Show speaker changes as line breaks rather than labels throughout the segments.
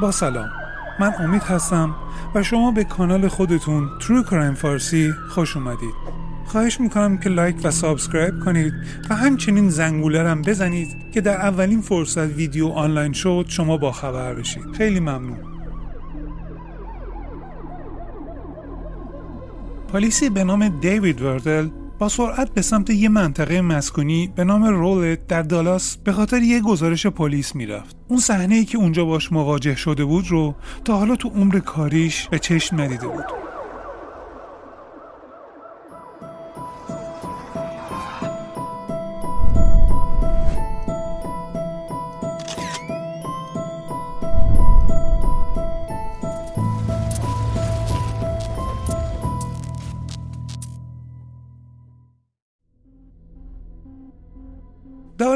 با سلام. من امید هستم و شما به کانال خودتون True Crime فارسی خوش اومدید. خواهش می‌کنم که لایک و subscribe کنید و همچنین زنگوله هم بزنید که در اولین فرصت ویدیو آنلاین شد شما با خبر بشید. خیلی ممنون. پلیسی به نام دیوید وردل با سرعت به سمت یه منطقه مسکونی به نام رولت در دالاس به خاطر یه گزارش پلیس می‌رفت. اون صحنه ای که اونجا باش مواجه شده بود رو تا حالا تو عمر کاریش به چشم ندیده بود.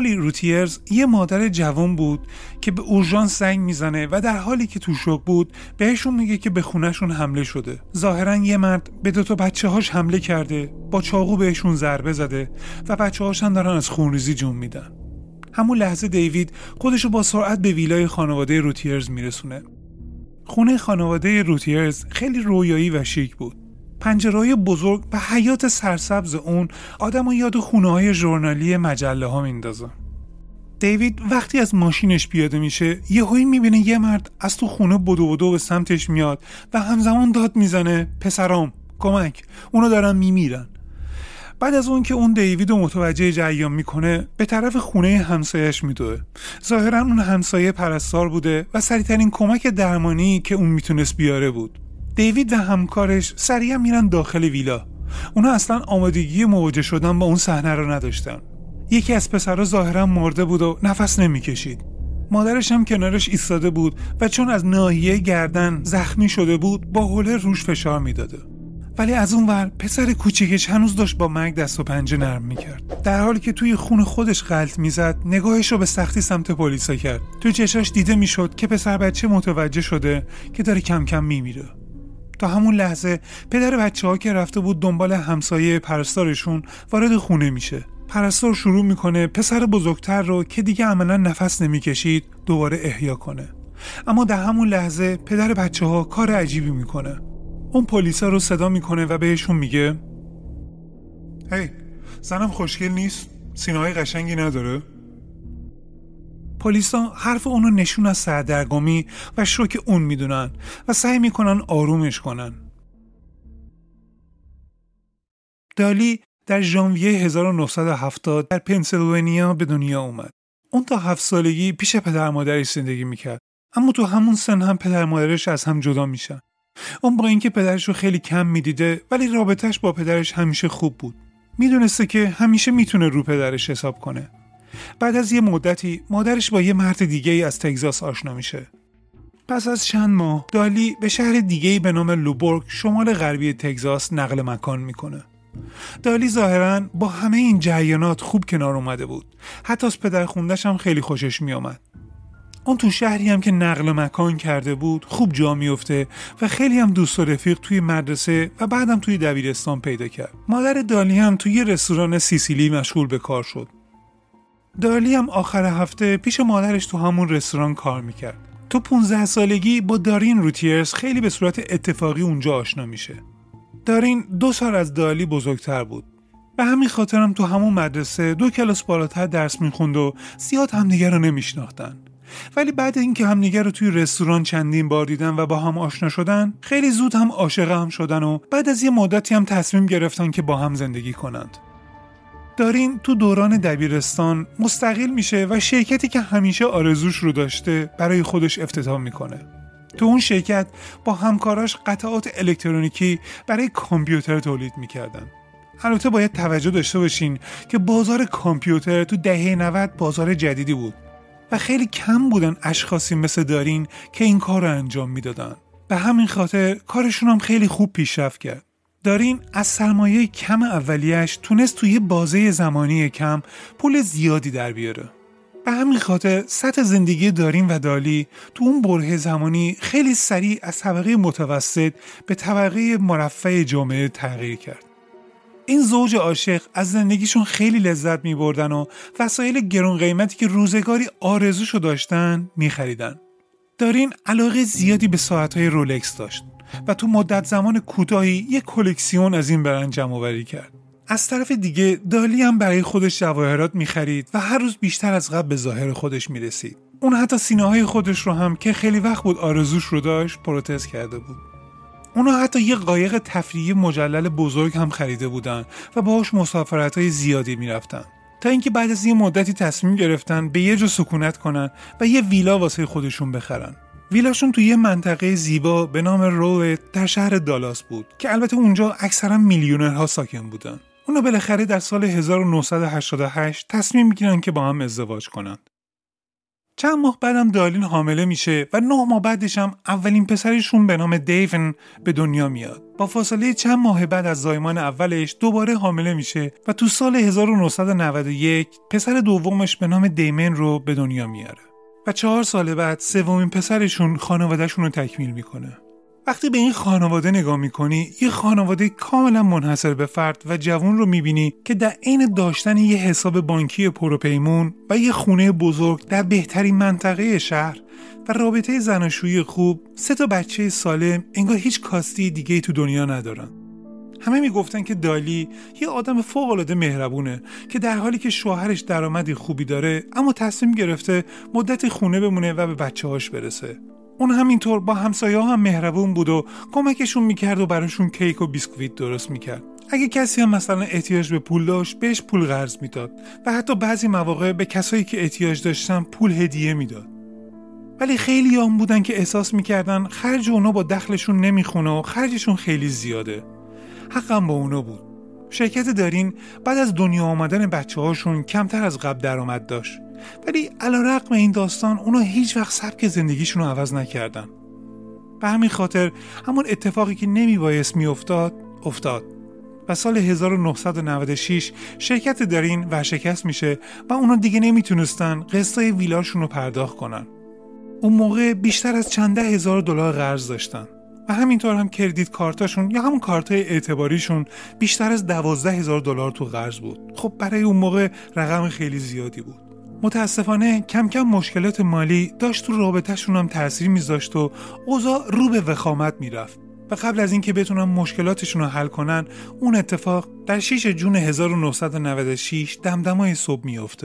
دالی روتیرز یه مادر جوان بود که به اورژانس زنگ می‌زنه و در حالی که تو شوک بود بهشون میگه که به خونهشون حمله شده. ظاهرا یه مرد به دو تا بچه هاش حمله کرده با چاقو بهشون ضربه زده و بچه هاشن دارن از خونریزی جون میدن. همون لحظه دیوید خودشو با سرعت به ویلای خانواده روتیرز میرسونه. خونه خانواده روتیرز خیلی رویایی و شیک بود. پنجرهای بزرگ و حیات سرسبز اون آدم و یاد خونه های ژورنالی مجله ها میندازه. دیوید وقتی از ماشینش پیاده میشه یهویی می‌بینه یه مرد از تو خونه بدو بدو به سمتش میاد و همزمان داد می‌زنه پسرام کمک اونو دارن میمیرن. بعد از اون که اون دیوید و متوجه جریان می‌کنه به طرف خونه همسایش میدوه. ظاهرا اون همسایه پرستار بوده و سریعترین کمک درمانی که اون می‌تونست بیاره بود. دیوید و همکارش سریعا میرن داخل ویلا. اونا اصلا آمادگی مواجه شدن با اون صحنه رو نداشتن. یکی از پسرها ظاهرا مرده بود و نفس نمی‌کشید. مادرش هم کنارش ایستاده بود و چون از ناحیه گردن زخمی شده بود با حوله روش فشار می‌داده. ولی از اون ور پسر کوچیکش هنوز داشت با مرگ دست و پنجه نرم می‌کرد. در حالی که توی خون خودش غلط می‌زد نگاهش رو به سختی سمت پلیسا کرد. توی چشاش دیده می‌شد که پسر بچه متوجه شده که داره کم کم میمیره. تا همون لحظه پدر بچه ها که رفته بود دنبال همسایه پرستارشون وارد خونه میشه. پرستار شروع می‌کنه پسر بزرگتر رو که دیگه عملا نفس نمی‌کشید دوباره احیا کنه. اما در همون لحظه پدر بچه ها کار عجیبی می‌کنه. اون پلیسا رو صدا می‌کنه و بهشون میگه هی زنم خوشگل نیست؟ سینه قشنگی نداره؟ پلیسا حرف اونو نشون از سردرگمی و شوک اون می‌دونن و سعی می‌کنن آرومش کنن. دالی در ژانویه 1970 در پنسیلوانیا به دنیا اومد. اون تا هفت سالگی پیش پدر مادرش زندگی می‌کرد. اما تو همون سن هم پدر مادرش از هم جدا میشن. اون با اینکه پدرش رو خیلی کم می‌دیده ولی رابطهش با پدرش همیشه خوب بود. می‌دونسته که همیشه می‌تونه رو پدرش حساب کنه. بعد از یه مدتی مادرش با یه مرد دیگه ای از تگزاس آشنا میشه. پس از چند ماه دالی به شهر دیگه به نام لوبورگ شمال غربی تگزاس نقل مکان می‌کنه. دالی ظاهرا با همه این جریانات خوب کنار اومده بود. حتی از پدر خوندش هم خیلی خوشش میآمد. اون تو شهری هم که نقل مکان کرده بود خوب جا میفته و خیلی هم دوست و رفیق توی مدرسه و بعدم توی دبیرستان پیدا کرد. مادر دالی هم توی رستوران سیسیلی مشغول به کار شد. دارلی هم آخر هفته پیش مادرش تو همون رستوران کار می‌کرد. تو 15 سالگی با دارین روتیرز خیلی به صورت اتفاقی اونجا آشنا میشه. دارین دو سال از دالی بزرگتر بود. به همین خاطرم تو همون مدرسه دو کلاس بالاتر درس می‌خوند و زیاد همدیگه رو نمیشناختن. ولی بعد اینکه همدیگه رو توی رستوران چندین بار دیدن و با هم آشنا شدن خیلی زود هم عاشق هم شدن و بعد از یه مدتی هم تصمیم گرفتن که با هم زندگی کنند دارین تو دوران دبیرستان مستقل میشه و شرکتی که همیشه آرزوش رو داشته برای خودش افتتاح می‌کنه. تو اون شرکت با همکاراش قطعات الکترونیکی برای کامپیوتر تولید می‌کردن. البته باید توجه داشته باشین که بازار کامپیوتر تو دهه 90 بازار جدیدی بود و خیلی کم بودن اشخاصی مثل دارین که این کار رو انجام می‌دادن. به همین خاطر کارشون هم خیلی خوب پیشرفت کرد. دارین از سرمایه کم اولیش تونست توی بازه زمانی کم پول زیادی در بیاره. به همین خاطر سطح زندگی دارین و دالی تو اون بره زمانی خیلی سریع از طبقه متوسط به طبقه مرفع جامعه تغییر کرد. این زوج عاشق از زندگیشون خیلی لذت می بردن و وسایل گرون قیمتی که روزگاری آرزوشو داشتن می خریدن. دارین علاقه زیادی به ساعتهای رولکس داشت. و تو مدت زمان کوتاهی یک کلکسیون از این برند جمع آوری کرد. از طرف دیگه دالی هم برای خودش جواهرات می‌خرید و هر روز بیشتر از قبل به ظاهر خودش می‌رسید. اون حتی سینه های خودش رو هم که خیلی وقت بود آرزوش رو داشت پروتز کرده بود. اونا حتی یه قایق تفریحی مجلل بزرگ هم خریده بودن و باهاش مسافرت های زیادی می‌رفتن. تا اینکه بعد از یه مدتی تصمیم گرفتن به یه جا سکونت کنن و یه ویلا واسه خودشون بخرن. ویلاشون توی یه منطقه زیبا به نام رولت در شهر دالاس بود که البته اونجا اکثرا میلیونرها ساکن بودن. اونا بالاخره در سال 1988 تصمیم می‌گیرن که با هم ازدواج کنند. چند ماه بعدم دالین حامله میشه و نه ماه بعدش هم اولین پسرشون به نام دیون به دنیا میاد. با فاصله چند ماه بعد از زایمان اولش دوباره حامله میشه و تو سال 1991 پسر دومش به نام دیمن رو به دنیا میاره. و چهار سال بعد سومین پسرشون خانوادهشون رو تکمیل می‌کنه. وقتی به این خانواده نگاه می‌کنی یه خانواده کاملا منحصر به فرد و جوون رو می‌بینی که در عین داشتن یه حساب بانکی پروپیمون و یه خونه بزرگ در بهترین منطقه شهر و رابطه زناشویی خوب سه تا بچه سالم انگار هیچ کاستی دیگه تو دنیا ندارن همه می‌گفتن که دالی یه آدم فوق العاده مهربونه که در حالی که شوهرش درآمدی خوبی داره اما تصمیم گرفته مدت خونه بمونه و به بچه هاش برسه. اون همینطور با همسایه هم مهربون بود و کمکشون می‌کرد و براشون کیک و بیسکویت درست می‌کرد. اگه کسی هم مثلا احتیاج به پول داشت بهش پول قرض می‌داد و حتی بعضی مواقع به کسایی که احتیاج داشتن پول هدیه می‌داد. ولی خیلی هم بودن که احساس می‌کردن خرج اونا با دخلشون نمی‌خونه و خرجشون خیلی زیاده. حقم با اونا بود. شرکت دارین بعد از دنیا آمدن بچه هاشون کمتر از قبل درآمد داشت. ولی علا رقم این داستان اونا هیچ وقت سبک زندگیشون رو عوض نکردن. به همین خاطر همون اتفاقی که نمیبایست میافتاد افتاد. و سال 1996 شرکت دارین ورشکست میشه و اونا دیگه نمی‌تونستن قسطای ویلاشون رو پرداخت کنن. اون موقع بیشتر از چند هزار دلار قرض داشتن. و همینطور هم کردیت کارتاشون یا همون کارتای اعتباریشون بیشتر از دوازده هزار دلار تو قرض بود. خب برای اون موقع رقم خیلی زیادی بود. متاسفانه کم کم مشکلات مالی داشت تو رابطهشون هم تاثیر میذاشت و اوضاع رو به وخامت می‌رفت. و قبل از اینکه بتونن مشکلاتشون رو حل کنن اون اتفاق در 6 جون 1996 دمدمای صبح میافته.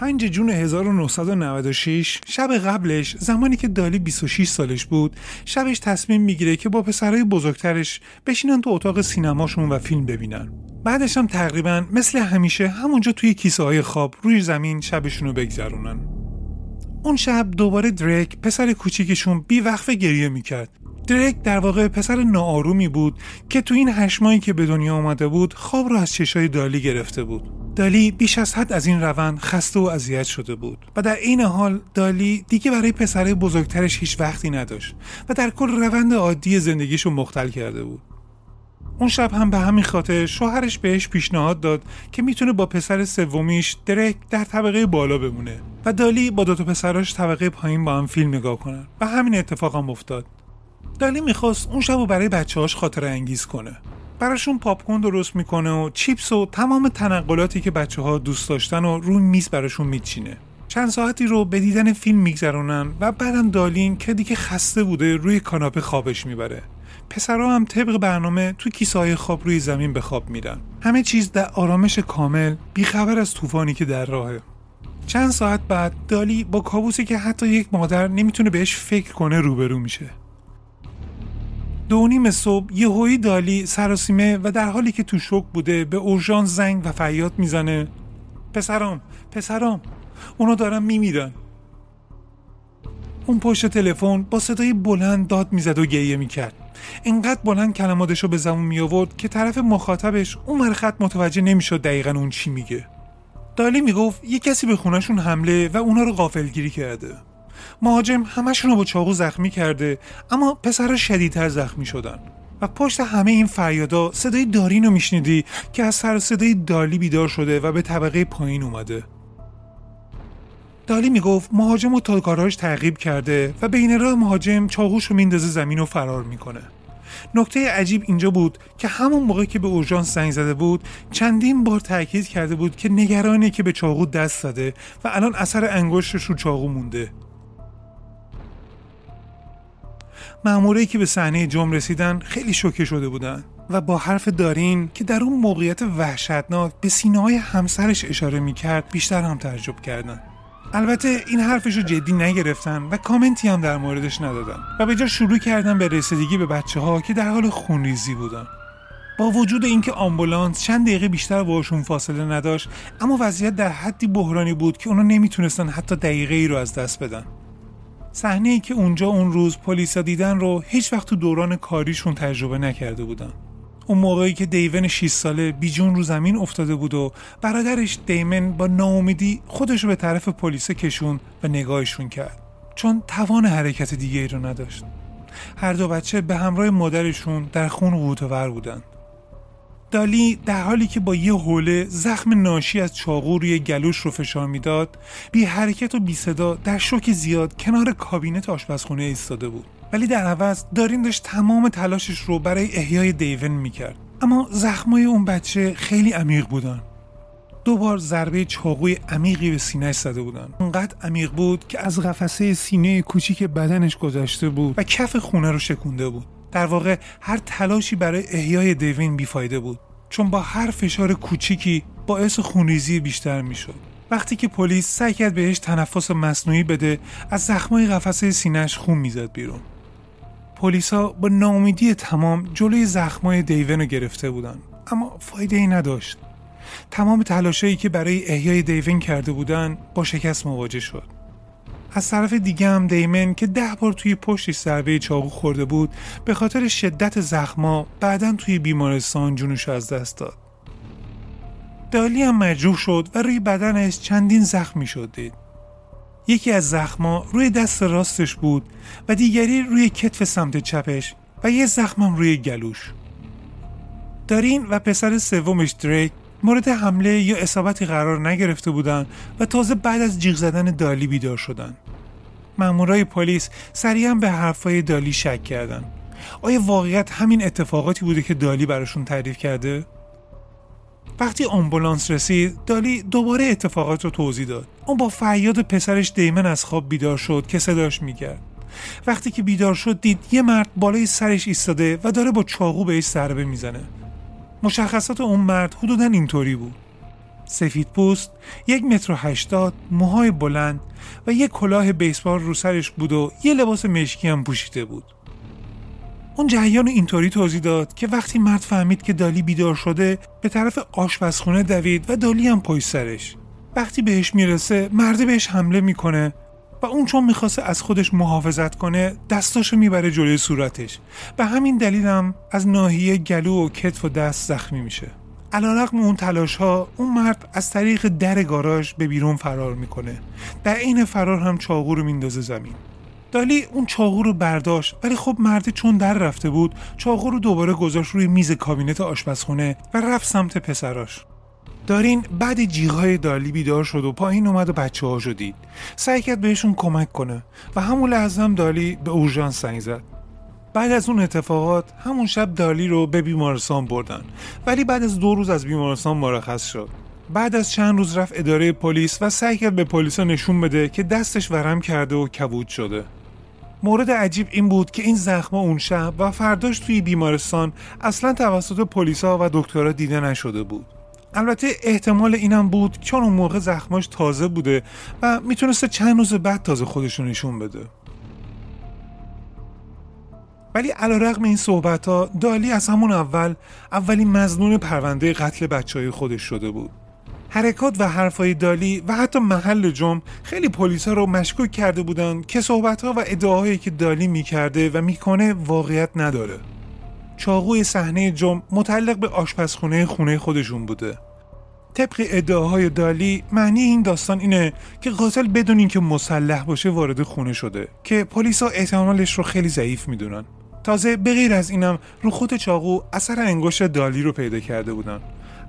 پنج جون 1996 شب قبلش زمانی که دالی 26 سالش بود شبش تصمیم می‌گیره که با پسرای بزرگترش بشینن تو اتاق سینماشون و فیلم ببینن. بعدش هم تقریبا مثل همیشه همونجا توی کیسه های خواب روی زمین شبشون رو بگذرونن. اون شب دوباره دریک پسر کوچیکشون بی وقفه گریه می‌کرد. دریک در واقع پسر ناآرومی بود که تو این هشت ماهی که به دنیا آمده بود خواب رو از چشای دالی گرفته بود. دالی بیش از حد از این روند خسته و اذیت شده بود و در این حال دالی دیگه برای پسرای بزرگترش هیچ وقتی نداشت و در کل روند عادی زندگیشو مختل کرده بود. اون شب هم به همین خاطر شوهرش بهش پیشنهاد داد که می‌تونه با پسر سومیش درک در طبقه بالا بمونه و دالی با دو تا پسراش طبقه پایین با هم فیلم نگاه کنن و همین اتفاق هم افتاد. دالی می‌خواست اون شب رو برای بچه‌هاش خاطر انگیز کنه. براشون پاپکورن درست می‌کنه و چیپس و تمام تنقلاتی که بچه ها دوست داشتن و روی میز براشون میچینه. چند ساعتی رو به دیدن فیلم میگذرونن و بعدم دالین که دیگه خسته بوده روی کاناپه خوابش می‌بره. پسرها هم طبق برنامه تو کیسه خواب روی زمین به خواب میرن. همه چیز در آرامش کامل بیخبر از طوفانی که در راهه. چند ساعت بعد دالی با کابوسی که حتی یک مادر نمی‌تونه بهش فکر کنه روبرو میشه. دو نیم صبح یهویی دالی سراسیمه و در حالی که تو شک بوده به اورژانس زنگ و فریاد می‌زنه. پسرام پسرام اونا دارن میمیرن. اون پشت تلفن با صدای بلند داد می‌زد و گریه می‌کرد. انقدر بلند کلماتش رو به زمون می آورد که طرف مخاطبش اون خط متوجه نمی‌شد دقیقا اون چی میگه. دالی می‌گفت یه کسی به خونشون حمله و اونا رو غافلگیری کرده. مهاجم همشون رو با چاقو زخمی کرده اما پسرها شدیدتر زخمی شدن. و پشت همه این فریادا صدای دارین رو میشنیدی که از سر صدای دالی بیدار شده و به طبقه پایین اومده. دالی می‌گفت مهاجم و تا تعقیب کرده و بین راه مهاجم چاقوش رو میندازه زمین و فرار می‌کنه. نکته عجیب اینجا بود که همون موقع که به اورژانس زنگ زده بود چندین بار تاکید کرده بود که نگرانی که به چاقو دست زده و الان اثر انگشتش رو چاقو مونده. مامورایی که به صحنه جرم رسیدن خیلی شوکه شده بودن و با حرف دارین که در اون موقعیت وحشتناک به سینه های همسرش اشاره می‌کرد بیشتر هم تعجب کردن. البته این حرفش رو جدی نگرفتن و کامنتی هم در موردش ندادن و به جا شروع کردن به رسیدگی به بچه ها که در حال خونریزی بودن. با وجود اینکه آمبولانس چند دقیقه بیشتر باشون فاصله نداشت اما وضعیت در حدی بحرانی بود که اونا نمی‌تونستن حتی دقیقه ای رو از دست بدن. صحنه ای که اونجا اون روز پلیسا دیدن رو هیچ وقت تو دوران کاریشون تجربه نکرده بودن. اون موقعی که دیون 6 ساله بیجون رو زمین افتاده بود و برادرش دیمن با ناامیدی خودش رو به طرف پلیس کشون و نگاهشون کرد. چون توان حرکت دیگه ای رو نداشت. هر دو بچه به همراه مادرشون در خون غوطه‌ور بودن. دالی در حالی که با یه حوله زخم ناشی از چاقو روی گلوش رو فشار می‌داد بی حرکت و بی صدا در شوک زیاد کنار کابینت آشپزخونه ایستاده بود. ولی در عوض دارین داشت تمام تلاشش رو برای احیای دیون می‌کرد. اما زخمای اون بچه خیلی عمیق بودن. دو بار ضربه چاقوی عمیقی به سینهش زده بودن. اونقدر عمیق بود که از قفسه سینه کوچیک بدنش گذشته بود و کف خونه رو شکونده بود. در واقع هر تلاشی برای احیای دیوین بیفایده بود. چون با هر فشار کوچیکی باعث خونریزی بیشتر می‌شد. وقتی که پلیس سعی کرد بهش تنفس مصنوعی بده از زخمای قفسه سینهش خون می‌زد بیرون. پلیسا با ناامیدی تمام جلوی زخمای دیون رو گرفته بودن. اما فایده ای نداشت. تمام تلاشایی که برای احیای دیون کرده بودن با شکست مواجه شد. از طرف دیگه هم دیمن که ده بار توی پشتش ضربه چاقو خورده بود به خاطر شدت زخما بعدا توی بیمارستان جونش از دست داد. دالی هم مجروح شد و روی بدنش چندین زخمی شد دید. یکی از زخما روی دست راستش بود و دیگری روی کتف سمت چپش و یه زخمم روی گلوش. دارین و پسر سومش دریک مورد حمله یا اصابتی قرار نگرفته بودند و تازه بعد از جیغ زدن دالی بیدار شدن مامورای پلیس سریعا به حرفای دالی شک کردند. آیا واقعیت همین اتفاقاتی بوده که دالی براشون تعریف کرده؟ وقتی آمبولانس رسید دالی دوباره اتفاقات رو توضیح داد اون با فریاد پسرش دیمن از خواب بیدار شد که صداش می‌کرد وقتی که بیدار شد دید یه مرد بالای سرش ایستاده و داره با چاقو بهش ضربه می‌زنه مشخصات اون مرد حدودا اینطوری بود. سفید پوست یک متر و هشتاد موهای بلند و یک کلاه بیسبال رو سرش بود و یه لباس مشکی هم پوشیده بود. اون جریان اینطوری توضیح داد که وقتی مرد فهمید که دالی بیدار شده به طرف آشپزخونه دوید و دالی هم پای سرش. وقتی بهش می‌رسه مرده بهش حمله می‌کنه و اون چون می‌خواسته از خودش محافظت کنه دستاشو می‌بره جلوی صورتش. به همین دلیلم از ناحیه گلو و کتف و دست زخمی میشه. علیرغم اون تلاش ها اون مرد از طریق در گاراژ به بیرون فرار می‌کنه. در این فرار هم چاقو رو میندازه زمین. دالی اون چاقو رو برداشت ولی خب مرد چون در رفته بود چاقو رو دوباره گذاشت روی میز کابینت آشپزخونه و رفت سمت پسراش. دارین بعد جیغای دالی بیدار شد و پایین اومد و بچه ها دید. سعی کرد بهشون کمک کنه و همون لحظه هم دالی به اورژانس سنگ زد. بعد از اون اتفاقات همون شب دالی رو به بیمارستان بردن. ولی بعد از دو روز از بیمارستان مرخص شد. بعد از چند روز رفت اداره پلیس و سعی کرد به پلیسا نشون بده که دستش ورم کرده و کبود شده. مورد عجیب این بود که این زخما اون شب و فرداش توی بیمارستان اصلا توسط پلیسا و دکترها دیده نشده بود. البته احتمال اینم بود چون اون موقع زخماش تازه بوده و می‌تونسته چند روز بعد تازه خودشون نشون بده. ولی علا رقم این صحبت ها دالی از همون اول اولین مزنون پرونده قتل بچه های خودش شده بود. حرکات و حرفای دالی و حتی محل جم خیلی پلیسا رو مشکوک کرده بودن که صحبت ها و ادعاهایی که دالی می‌کرده و می‌کنه واقعیت نداره. چاقوی صحنه جم متعلق به آشپزخونه خونه خودشون بوده. طبق ادعاهای دالی معنی این داستان اینه که قاتل بدون اینکه مسلح باشه وارد خونه شده که پلیسا احتمالش رو خیلی ضعیف می‌دونن. تازه به از اینم رو خود چاقو اثر انگشت دالی رو پیدا کرده بودن.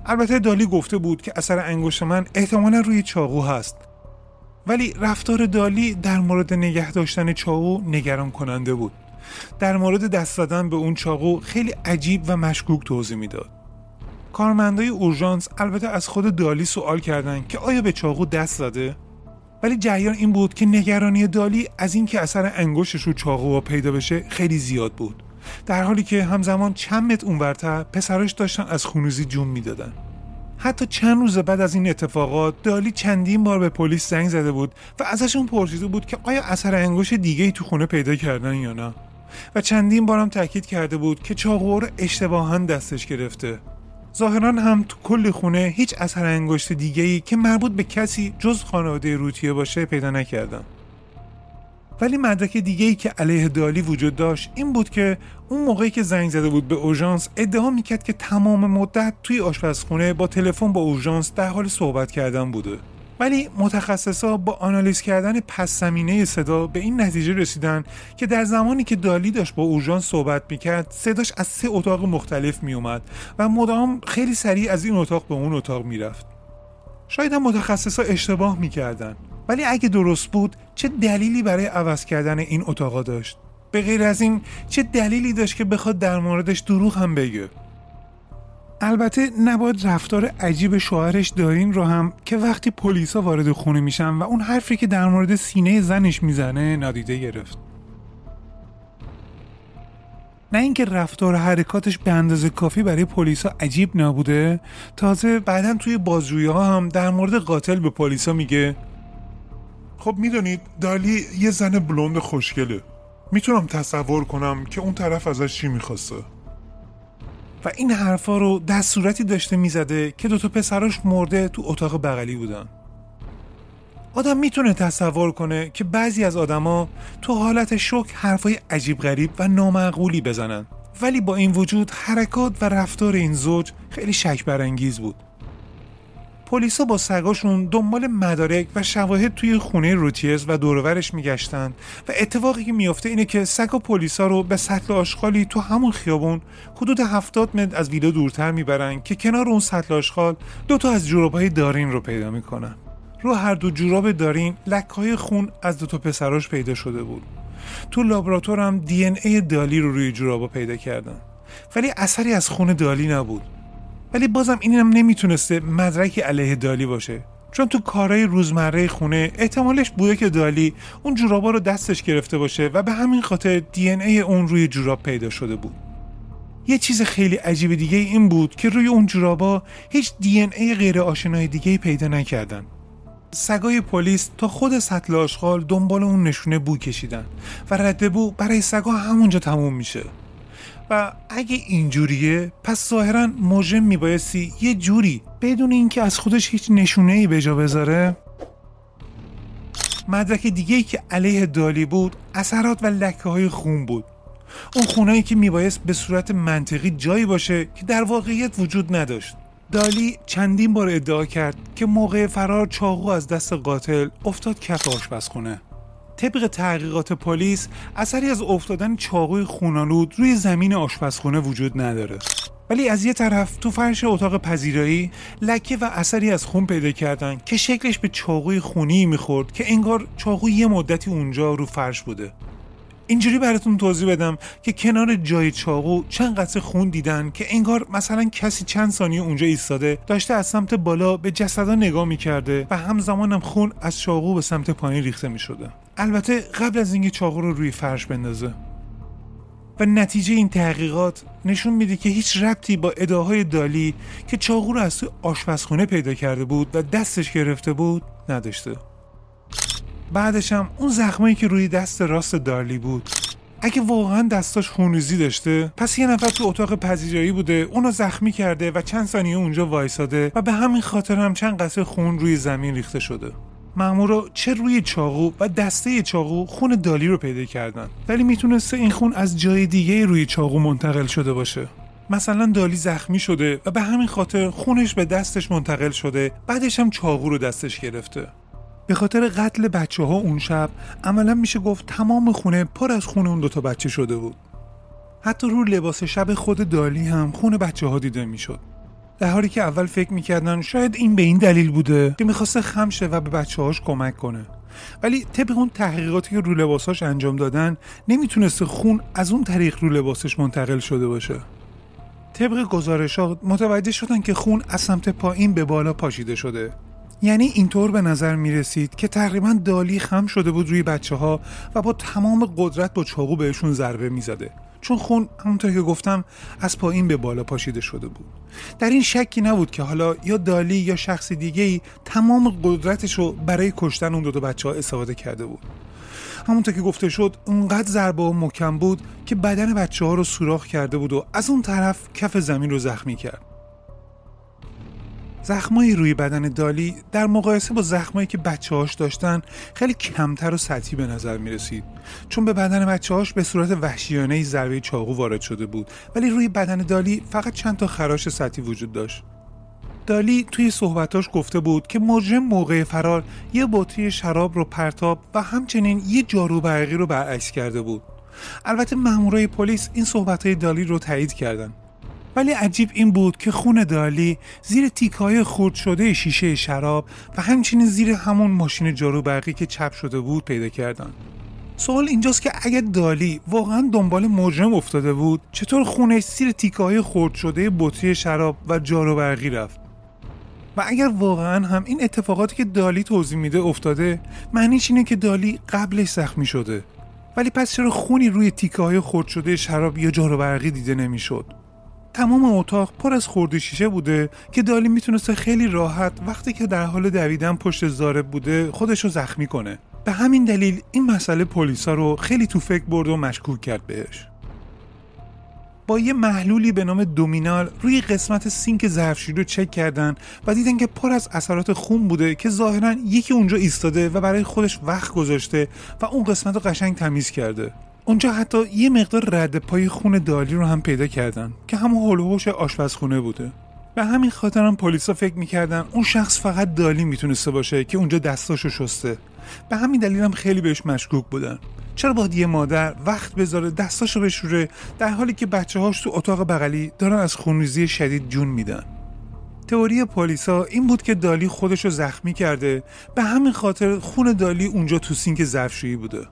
البته دالی گفته بود که اثر انگشت من احتمالا روی چاقو هست. ولی رفتار دالی در مورد نگه داشتن چاقو نگران کننده بود. در مورد دست زدن به اون چاقو خیلی عجیب و مشکوک توضیح می‌داد. کارمندای اورژانس البته از خود دالی سوال کردند که آیا به چاقو دست زده؟ ولی جریان این بود که نگرانی دالی از اینکه اثر انگشتش رو چاقو پیدا بشه خیلی زیاد بود. در حالی که همزمان چند متر اونورتر پسراش داشتن از خونوزی جون می‌دادن. حتی چند روز بعد از این اتفاقات دالی چندین بار به پلیس زنگ زده بود و ازشون پرسیده بود که آیا اثر انگشت دیگه ای تو خونه پیدا کردن یا نه. و چندین بارم تاکید کرده بود که چاقو رو اشتباها دستش گرفته. ظاهرا هم تو کل خونه هیچ اثر انگشت دیگه ای که مربوط به کسی جز خانواده روتیه باشه پیدا نکردم. ولی مدرک دیگه ای که علیه دالی وجود داشت این بود که اون موقعی که زنگ زده بود به اورژانس ادعا می‌کرد که تمام مدت توی آشپزخونه با تلفن با اورژانس در حال صحبت کردن بوده. ولی متخصصا با آنالیز کردن پس زمینه صدا به این نتیجه رسیدن که در زمانی که دالی داشت با اورژانس صحبت می‌کرد صداش از سه اتاق مختلف میومد و مدام خیلی سریع از این اتاق به اون اتاق می‌رفت. شاید هم متخصصا اشتباه می‌کردن ولی اگه درست بود چه دلیلی برای عوض کردن این اتاقا داشت؟ به غیر از این چه دلیلی داشت که بخواد در موردش دروغ هم بگه؟ البته نباید رفتار عجیب شوهرش دارین رو هم که وقتی پلیسا وارد خونه میشن و اون حرفی که در مورد سینه زنش می‌زنه نادیده گرفت. نه اینکه رفتار حرکاتش به اندازه کافی برای پلیسا عجیب نبوده تازه بعدا توی بازجویی ها هم در مورد قاتل به پلیسا میگه خب می‌دونید دالی یه زن بلوند خوشگله. می‌تونم تصور کنم که اون طرف ازش چی می‌خواسته. و این حرفا رو در صورتی داشته می‌زده که دوتا پسراش مرده تو اتاق بغلی بودن. آدم می‌تونه تصور کنه که بعضی از آدما تو حالت شک حرفای عجیب غریب و نامعقولی بزنن. ولی با این وجود حرکات و رفتار این زوج خیلی شک برانگیز بود. پلیسا با سگاشون دنبال مدارک و شواهد توی خونه روتیز و دورورش میگشتن و اتفاقی که میافته اینه که سگ و پلیسا رو به سطل آشغالی تو همون خیابون حدود 70 متر از ویلا دورتر می‌برن که کنار اون سطل آشغال دو تا از جورابهای دارین رو پیدا می‌کنن. رو هر دو جوراب دارین لکهای خون از دو تا پسراش پیدا شده بود. تو لابراتور هم دی ای دالی رو روی جورابا پیدا کردن. ولی اثری از خون دالی نبود. ولی بازم اینم نمی‌تونسته مدرکی علیه دالی باشه. چون تو کارهای روزمره خونه احتمالش بوده که دالی اون جورابا رو دستش گرفته باشه و به همین خاطر دی ای اون روی جوراب پیدا شده بود. یه چیز خیلی عجیب دیگه این بود که روی اون جورابا هیچ دی ای غیر آشنای دیگه پیدا نکردن. سگای پلیس تا خود سطل آشغال دنبال اون نشونه بو کشیدن و رد بو برای سگا همونجا تموم میشه. و اگه اینجوریه پس ظاهرا مجرم میبایستی یه جوری بدون اینکه از خودش هیچ نشونه ای به جا بذاره. مدرک دیگه که علیه دالی بود اثرات و لکه های خون بود. اون خونایی که میبایست به صورت منطقی جایی باشه که در واقعیت وجود نداشت. دالی چندین بار ادعا کرد که موقع فرار چاقو از دست قاتل افتاد کف آشپزخونه. طبق تحقیقات پلیس اثری از افتادن چاقوی خونالود روی زمین آشپزخونه وجود نداره. ولی از یه طرف تو فرش اتاق پذیرایی لکه و اثری از خون پیدا کردن که شکلش به چاقوی خونی می‌خورد که انگار چاقوی یه مدتی اونجا رو فرش بوده. اینجوری براتون توضیح بدم که کنار جای چاقو چند قطره خون دیدن که انگار مثلا کسی چند ثانیه اونجا ایستاده داشته از سمت بالا به جسدا نگاه می‌کرده و همزمانم خون از چاقو به سمت پایین ریخته می‌شده. البته قبل از اینکه چاقو رو روی فرش بندازه. و نتیجه این تحقیقات نشون میده که هیچ ربطی با ادعاهای دالی که چاقو رو از توی آشپزخونه پیدا کرده بود و دستش گرفته بود نداشته. بعدش هم اون زخمایی که روی دست راست دارلی بود. اگه واقعا دستاش خونریزی داشته پس یه نفر تو اتاق پذیرایی بوده اونو زخمی کرده و چند ثانیه اونجا وایساده و به همین خاطر هم چند قطره خون روی زمین ریخته شده. مامورا چه روی چاقو و دسته چاقو خون دالی رو پیدا کردن. ولی می‌تونسته این خون از جای دیگه روی چاقو منتقل شده باشه. مثلا دالی زخمی شده و به همین خاطر خونش به دستش منتقل شده بعدش هم چاقو رو دستش گرفته. به خاطر قتل بچه ها اون شب عملا میشه گفت تمام خونه پر از خون اون دوتا بچه شده بود. حتی رو لباس شب خود دالی هم خون بچه ها دیده می‌شد. در حالی که اول فکر می‌کردن شاید این به این دلیل بوده که می‌خواسته خم شه و به بچه هاش کمک کنه. ولی طبق اون تحقیقاتی که رو لباساش انجام دادن نمی‌تونسته خون از اون طریق رو لباسش منتقل شده باشه. طبق گزارشات متوجه شدن که خون از سمت پایین به بالا پاشیده شده. یعنی اینطور به نظر می رسید که تقریبا دالی خم شده بود روی بچه ها و با تمام قدرت با چاقو بهشون ضربه می زده. چون خون همونطور که گفتم از پایین به بالا پاشیده شده بود. در این شکی نبود که حالا یا دالی یا شخص دیگه ای تمام قدرتش رو برای کشتن اون دو, دو بچه ها استفاده کرده بود. همونطور که گفته شد اونقدر ضربه و محکم بود که بدن بچه ها رو سوراخ کرده بود و از اون طرف کف زمین رو زخمی کرد. زخمایی روی بدن دالی در مقایسه با زخمایی که بچه هاش داشتن خیلی کمتر و سطحی به نظر می رسید چون به بدن بچه هاش به صورت وحشیانه ضربه چاقو وارد شده بود ولی روی بدن دالی فقط چند تا خراش سطحی وجود داشت. دالی توی صحبتاش گفته بود که مجرم موقع فرار یه بطری شراب رو پرتاب و همچنین یه جارو برقی رو برعکس کرده بود. البته مامورای پلیس این صحبتهای دالی رو تایید کردند ولی عجیب این بود که خون دالی زیر تیکای خورد شده شیشه شراب و همچنین زیر همون ماشین جارو برقی که چپ شده بود پیدا کردن. سوال اینجاست که اگر دالی واقعا دنبال مجرم افتاده بود چطور خونش زیر تیکای خورد شده بطری شراب و جارو برقی رفت؟ و اگر واقعا هم این اتفاقاتی که دالی توضیح میده افتاده معنیش اینه که دالی قبلش زخمی شده. ولی پس چرا خونی روی تیکه های خورد شده شراب یا جارو برقی دیده نمی‌شد؟ تمام اتاق پر از خورده شیشه بوده که دالی می‌تونسته خیلی راحت وقتی که در حال دویدن پشت زارب بوده خودشو زخمی کنه. به همین دلیل این مسئله پلیسا رو خیلی تو فکر برد و مشکوک کرد بهش. با یه محلولی به نام دومینال روی قسمت سینک ظرفشویی رو چک کردن و دیدن که پر از اثرات خون بوده که ظاهرا یکی اونجا ایستاده و برای خودش وقت گذاشته و اون قسمت رو قشنگ تمیز کرده. اونجا حتی یه مقدار رد پای خون دالی رو هم پیدا کردن که همون هلوهوش آشپزخونه بوده. به همین خاطر هم پلیسا فکر می‌کردن اون شخص فقط دالی می‌تونسته باشه که اونجا دستاشو شسته. به همین دلیل هم خیلی بهش مشکوک بودن. چرا باید یه مادر وقت بذاره دستاشو بشوره در حالی که بچه هاش تو اتاق بغلی دارن از خونریزی شدید جون میدن؟ تئوری پلیسا این بود که دالی خودشو زخمی کرده. به همین خاطر خون دالی اونجا تو سینک ظرفشویی بوده.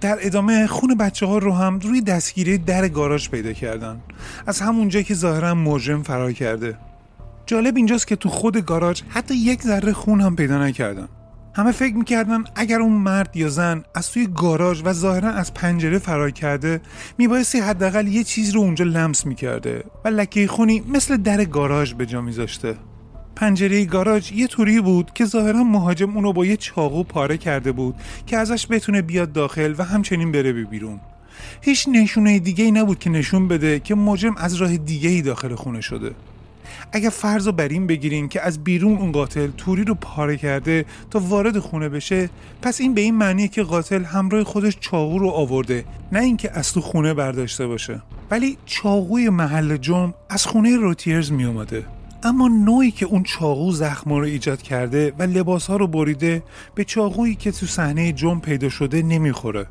در ادامه خون بچه ها رو هم روی دستگیری در گاراژ پیدا کردن. از همونجا که ظاهرا مجرم فرار کرده. جالب اینجاست که تو خود گاراژ حتی یک ذره خون هم پیدا نکردن. همه فکر می‌کردن اگر اون مرد یا زن از توی گاراژ و ظاهرا از پنجره فرار کرده میبایستی حداقل یه چیز رو اونجا لمس می‌کرده و لکه خونی مثل در گاراژ به جا میذاشته. پنجره گاراژ یه طوری بود که ظاهرا مهاجم اونو با یه چاقو پاره کرده بود که ازش بتونه بیاد داخل و همچنین بره بیرون. هیچ نشونه دیگه ای نبود که نشون بده که مجرم از راه دیگه ای داخل خونه شده. اگر فرض رو بر این بگیریم که از بیرون اون قاتل توری رو پاره کرده تا وارد خونه بشه پس این به این معنیه که قاتل همراه خودش چاقو رو آورده نه اینکه از تو خونه برداشته باشه. ولی چاقوی محل جرم از خونه روتیرز می اومده اما نوعی که اون چاقو زخما رو ایجاد کرده و لباس ها رو بریده به چاقویی که تو صحنه جرم پیدا شده نمی‌خوره.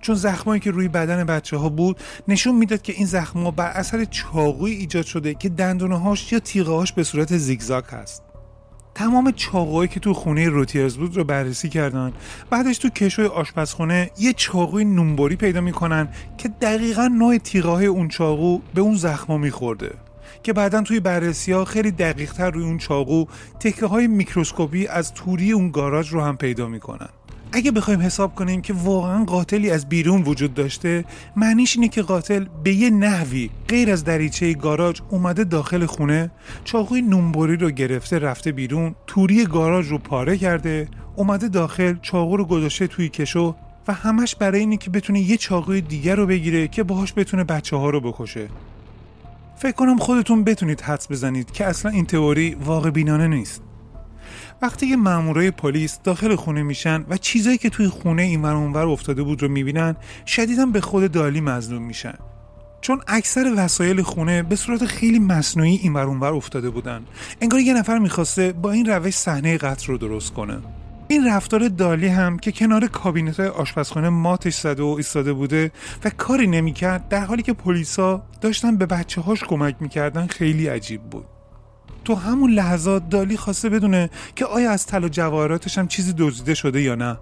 چون زخمایی که روی بدن بچه ها بود نشون می‌داد که این زخما بر اثر چاقوی ایجاد شده که دندونه هاش یا تیغه هاش به صورت زیگزاگ هست. تمام چاقوهایی که تو خونه روتیرز بود رو بررسی کردن. بعدش تو کشوی آشپزخونه یه چاقوی نونبری پیدا می‌کنن که دقیقا نوع تیغه اون چاقو به اون زخما میخورده. که بعدا توی بررسی ها خیلی دقیق تر روی اون چاقو تکه های میکروسکوپی از توری اون گاراژ رو هم پیدا می‌کنن. اگه بخوایم حساب کنیم که واقعا قاتلی از بیرون وجود داشته معنیش اینه که قاتل به یه نحوی غیر از دریچه گاراژ اومده داخل خونه چاقوی نونبری رو گرفته رفته بیرون توری گاراژ رو پاره کرده اومده داخل چاقو رو گذاشته توی کشو و همش برای اینه که بتونه یه چاقوی دیگر رو بگیره که باهاش بتونه بچه ها رو بکشه. فکر کنم خودتون بتونید حدس بزنید که اصلا این تئوری واقع بینانه نیست. وقتی که مامورای پلیس داخل خونه میشن و چیزایی که توی خونه این اونور افتاده بود رو می‌بینن شدیدا به خود دالی مظلوم میشن. چون اکثر وسایل خونه به صورت خیلی مصنوعی این اونور افتاده بودن. انگار یه نفر می‌خواسته با این روش صحنه قتل رو درست کنه. این رفتار دالی هم که کنار کابینت های آشپزخانه ماتش زده و ایستاده بوده و کاری نمی‌کرد در حالی که پلیسا داشتن به بچه هاش کمک می‌کردن خیلی عجیب بود. تو همون لحظات دالی خواسته بدونه که آیا از طلا جواهراتش هم چیزی دزدیده شده یا نه.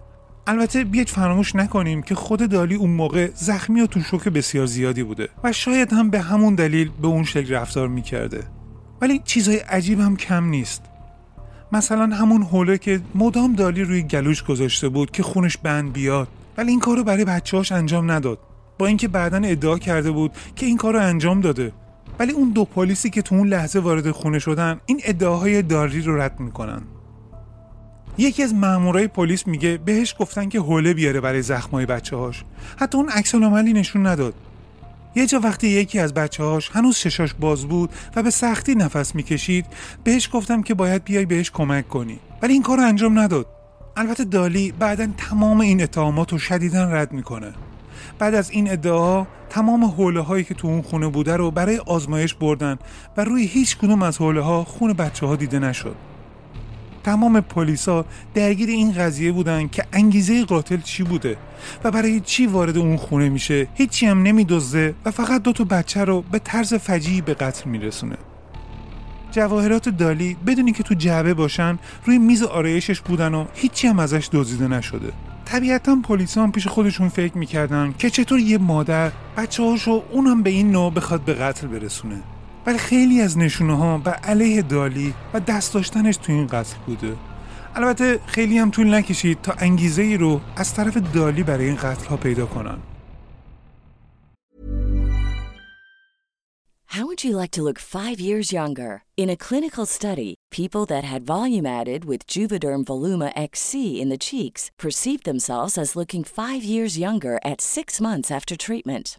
البته بیاید فراموش نکنیم که خود دالی اون موقع زخمی و تو شوک بسیار زیادی بوده و شاید هم به همون دلیل به اون شکل رفتار می‌کرده. ولی چیزای عجیب هم کم نیست. مثلا همون حوله که مدام دالی روی گلوش گذاشته بود که خونش بند بیاد. ولی این کارو برای بچه‌هاش انجام نداد. با اینکه بعدا ادعا کرده بود که این کارو انجام داده. ولی اون دو پلیسی که تو اون لحظه وارد خونه شدن این ادعاهای داری رو رد می‌کنن. یکی از مامورای پلیس میگه بهش گفتن که حوله بیاره برای زخمای بچه هاش حتی اون عکس نشون نداد. یه جا وقتی یکی از بچه هاش هنوز ششاش باز بود و به سختی نفس می‌کشید بهش گفتم که باید بیای بهش کمک کنی. ولی این کار انجام نداد. البته دالی بعدا تمام این اتهامات رو شدیدا رد می‌کنه. بعد از این ادعا تمام حوله هایی که تو اون خونه بوده رو برای آزمایش بردن و روی هیچ کدوم از حوله ها خون بچه ها دیده نشد. تمام پلیسا درگیر این قضیه بودن که انگیزه قاتل چی بوده و برای چی وارد اون خونه میشه هیچی هم نمیدزده و فقط دو تا بچه رو به طرز فجیعی به قتل میرسونه. جواهرات دالی بدونی که تو جعبه باشن روی میز آرایشش بودن و هیچی هم ازش دزدیده نشده. طبیعتا پلیس هم پیش خودشون فکر می‌کردن که چطور یه مادر بچه هاشو اونم به این نوع بخواد به قتل برسونه. ولی خیلی از نشونه ها به علیه دالی و دست داشتنش تو این قتل بوده البته خیلی هم طول نکشید تا انگیزه ای رو از طرف دالی برای این قتل ها پیدا کنن
How would you like to look five years younger? In a clinical study, people that had volume added with Juvederm Voluma XC in the cheeks perceived themselves as looking five years younger at six months after treatment.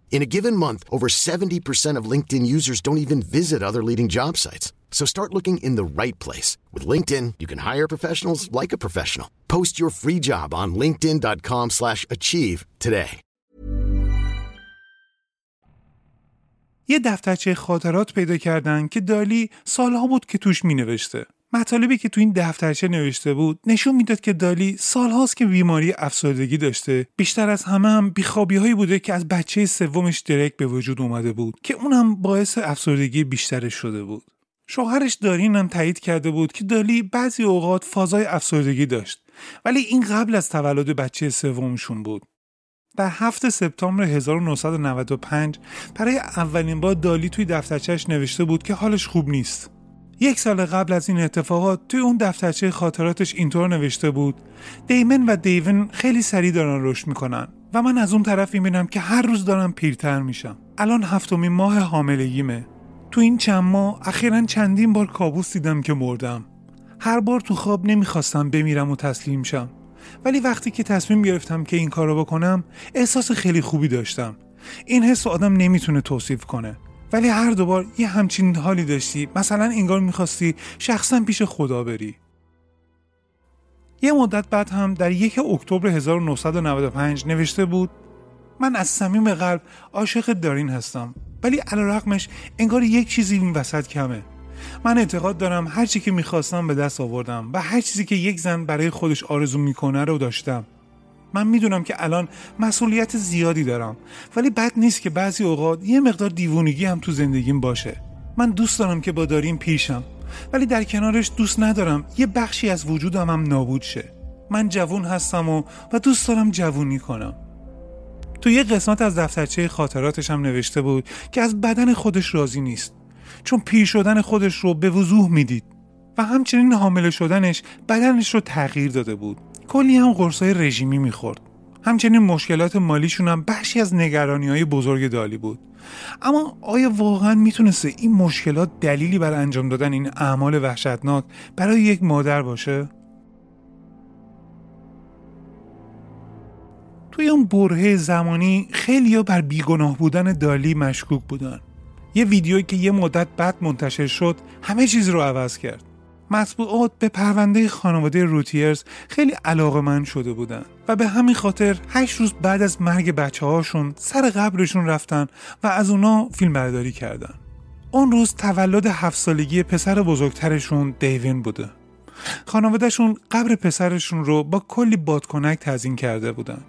In a given month, over 70% of LinkedIn users don't even visit other leading job sites. So start looking in the right place. With LinkedIn, you can hire professionals like a professional. Post your free job on linkedin.com slash achieve today.
یه دفترچه خاطرات پیدا کردن که دالی سالها بود که توش می نوشته. مطالبی که تو این دفترچه نوشته بود نشون می‌داد که دالی سالهاست که بیماری افسردگی داشته. بیشتر از همه هم بیخوابی هایی بوده که از بچه سومش درک به وجود اومده بود که اونم باعث افسردگی بیشترش شده بود. شوهرش دارین هم تایید کرده بود که دالی بعضی اوقات فازای افسردگی داشت ولی این قبل از تولد بچه سومشون بود. در 7 سپتامبر 1995 برای اولین بار دالی توی دفترچهش نوشته بود که حالش خوب نیست. یک سال قبل از این اتفاقات توی اون دفترچه خاطراتش اینطور نوشته بود. دیمن و دیون خیلی سریع دارن رشد می‌کنن و من از اون طرف می‌بینم که هر روز دارم پیرتر میشم. الان هفتمین ماه حاملگیمه. تو این چند ماه اخیرا چندین بار کابوس دیدم که مردم. هر بار تو خواب نمی‌خواستم بمیرم و تسلیم شم. ولی وقتی که تصمیم گرفتم که این کارو بکنم احساس خیلی خوبی داشتم. این حس آدم نمی‌تونه توصیف کنه. ولی هر دوبار یه همچین حالی داشتی مثلا انگار می‌خواستی شخصا پیش خدا بری. یه مدت بعد هم در یک اکتبر 1995 نوشته بود من از صمیم قلب عاشق دارین هستم ولی علیرغمش انگار یک چیزی این وسط کمه. من اعتقاد دارم هر چی که می‌خواستم به دست آوردم و هر چیزی که یک زن برای خودش آرزو می‌کنه رو داشتم. من می‌دونم که الان مسئولیت زیادی دارم ولی بد نیست که بعضی اوقات یه مقدار دیوونگی هم تو زندگیم باشه. من دوست دارم که با داریم پیشم ولی در کنارش دوست ندارم. یه بخشی از وجودم هم نابود شه. من جوون هستم و, و دوست دارم جوونی کنم. تو یه قسمت از دفترچه خاطراتش هم نوشته بود که از بدن خودش راضی نیست. چون پیر شدن خودش رو به وضوح می‌دید. و همچنین حامله شدنش بدنش رو تغییر داده بود. کلی هم قرصای رژیمی می‌خورد. همچنین مشکلات مالیشون هم بخشی از نگرانی های بزرگ دالی بود. اما آیا واقعا می‌تونسته این مشکلات دلیلی بر انجام دادن این اعمال وحشتناک برای یک مادر باشه؟ توی اون برهه زمانی خیلی بر بیگناه بودن دالی مشکوک بودن. یه ویدیویی که یه مدت بعد منتشر شد همه چیز رو عوض کرد. مطبوعات به پرونده خانواده روتیرز خیلی علاقه من شده بودن و به همین خاطر هشت روز بعد از مرگ بچه هاشون سر قبرشون رفتن و از اونا فیلم برداری کردن. اون روز تولد هفت سالگی پسر بزرگترشون دیوین بوده. خانوادهشون قبر پسرشون رو با کلی بادکنک تزین کرده بودن.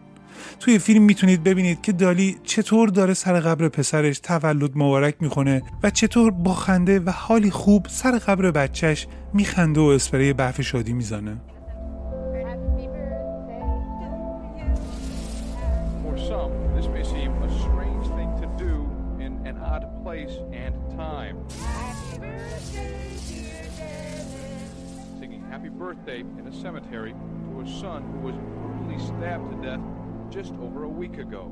توی فیلم می‌تونید ببینید که دالی چطور داره سر قبر پسرش تولد مبارک می‌کنه و چطور با خنده و حالی خوب سر قبر بچهش میخنده و اسپری برف شادی می‌زنه. Happy birthday in a cemetery to a son who was brutally stabbed to death just over a week ago.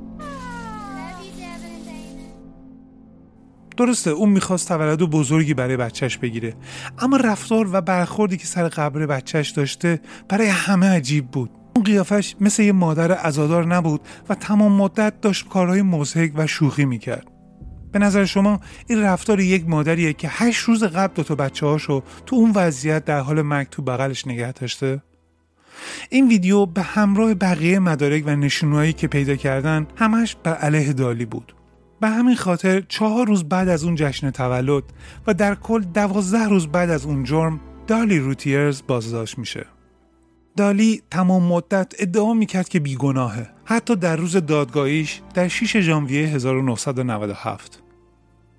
درسته اون می‌خواست تولد بزرگی برای بچهش بگیره اما رفتار و برخوردی که سر قبر بچهش داشته برای همه عجیب بود اون قیافش مثل یه مادر ازادار نبود و تمام مدت داشت کارهای مزهک و شوخی می‌کرد به نظر شما این رفتار یک مادریه که هشت روز قبل دوتا بچه هاشو تو اون وضعیت در حال مرگ تو بغلش نگه داشته؟ این ویدیو به همراه بقیه مدارک و نشونهایی که پیدا کردن همش بر علیه دالی بود. به همین خاطر چهار روز بعد از اون جشن تولد و در کل دوازده روز بعد از اون جرم دالی روتیرز بازداشت میشه. دالی تمام مدت ادعا می‌کرد که بیگناهه حتی در روز دادگاهیش در 6 ژانویه 1997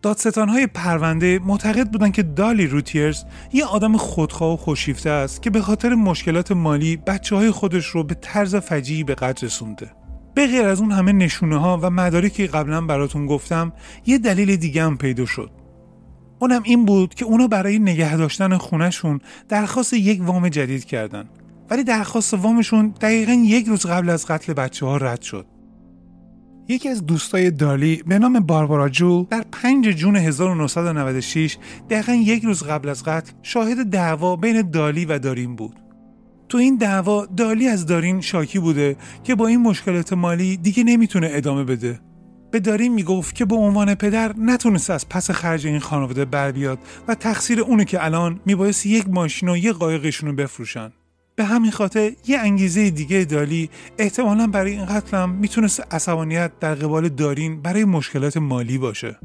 دادستانهای پرونده معتقد بودند که دالی روتیرز یه آدم خودخواه و خوشیفته است که به خاطر مشکلات مالی بچه های خودش رو به طرز فجیعی به قدر رسونده. به غیر از اون همه نشونه ها و مدارکی که قبلا براتون گفتم یه دلیل دیگه هم پیدا شد. اونم این بود که اونا برای نگه داشتن خونشون درخواست یک وام جدید کردن ولی درخواست وامشون دقیقا یک روز قبل از قتل بچه ها رد شد. یکی از دوستای دالی به نام باربارا جو در 5 جون 1996 دقیقا یک روز قبل از قتل شاهد دعوا بین دالی و دارین بود. تو این دعوا دالی از دارین شاکی بوده که با این مشکلات مالی دیگه نمی‌تونه ادامه بده. به دارین می‌گفت که به عنوان پدر نتونست از پس خرج این خانواده بر بیاد و تقصیر اونه که الان میبایست یک ماشین و یه قایقشون رو بفروشن. به همین خاطر یه انگیزه دیگه دالی احتمالا برای این قتلم می‌تونست عصبانیت در قبال دارین برای مشکلات مالی باشه.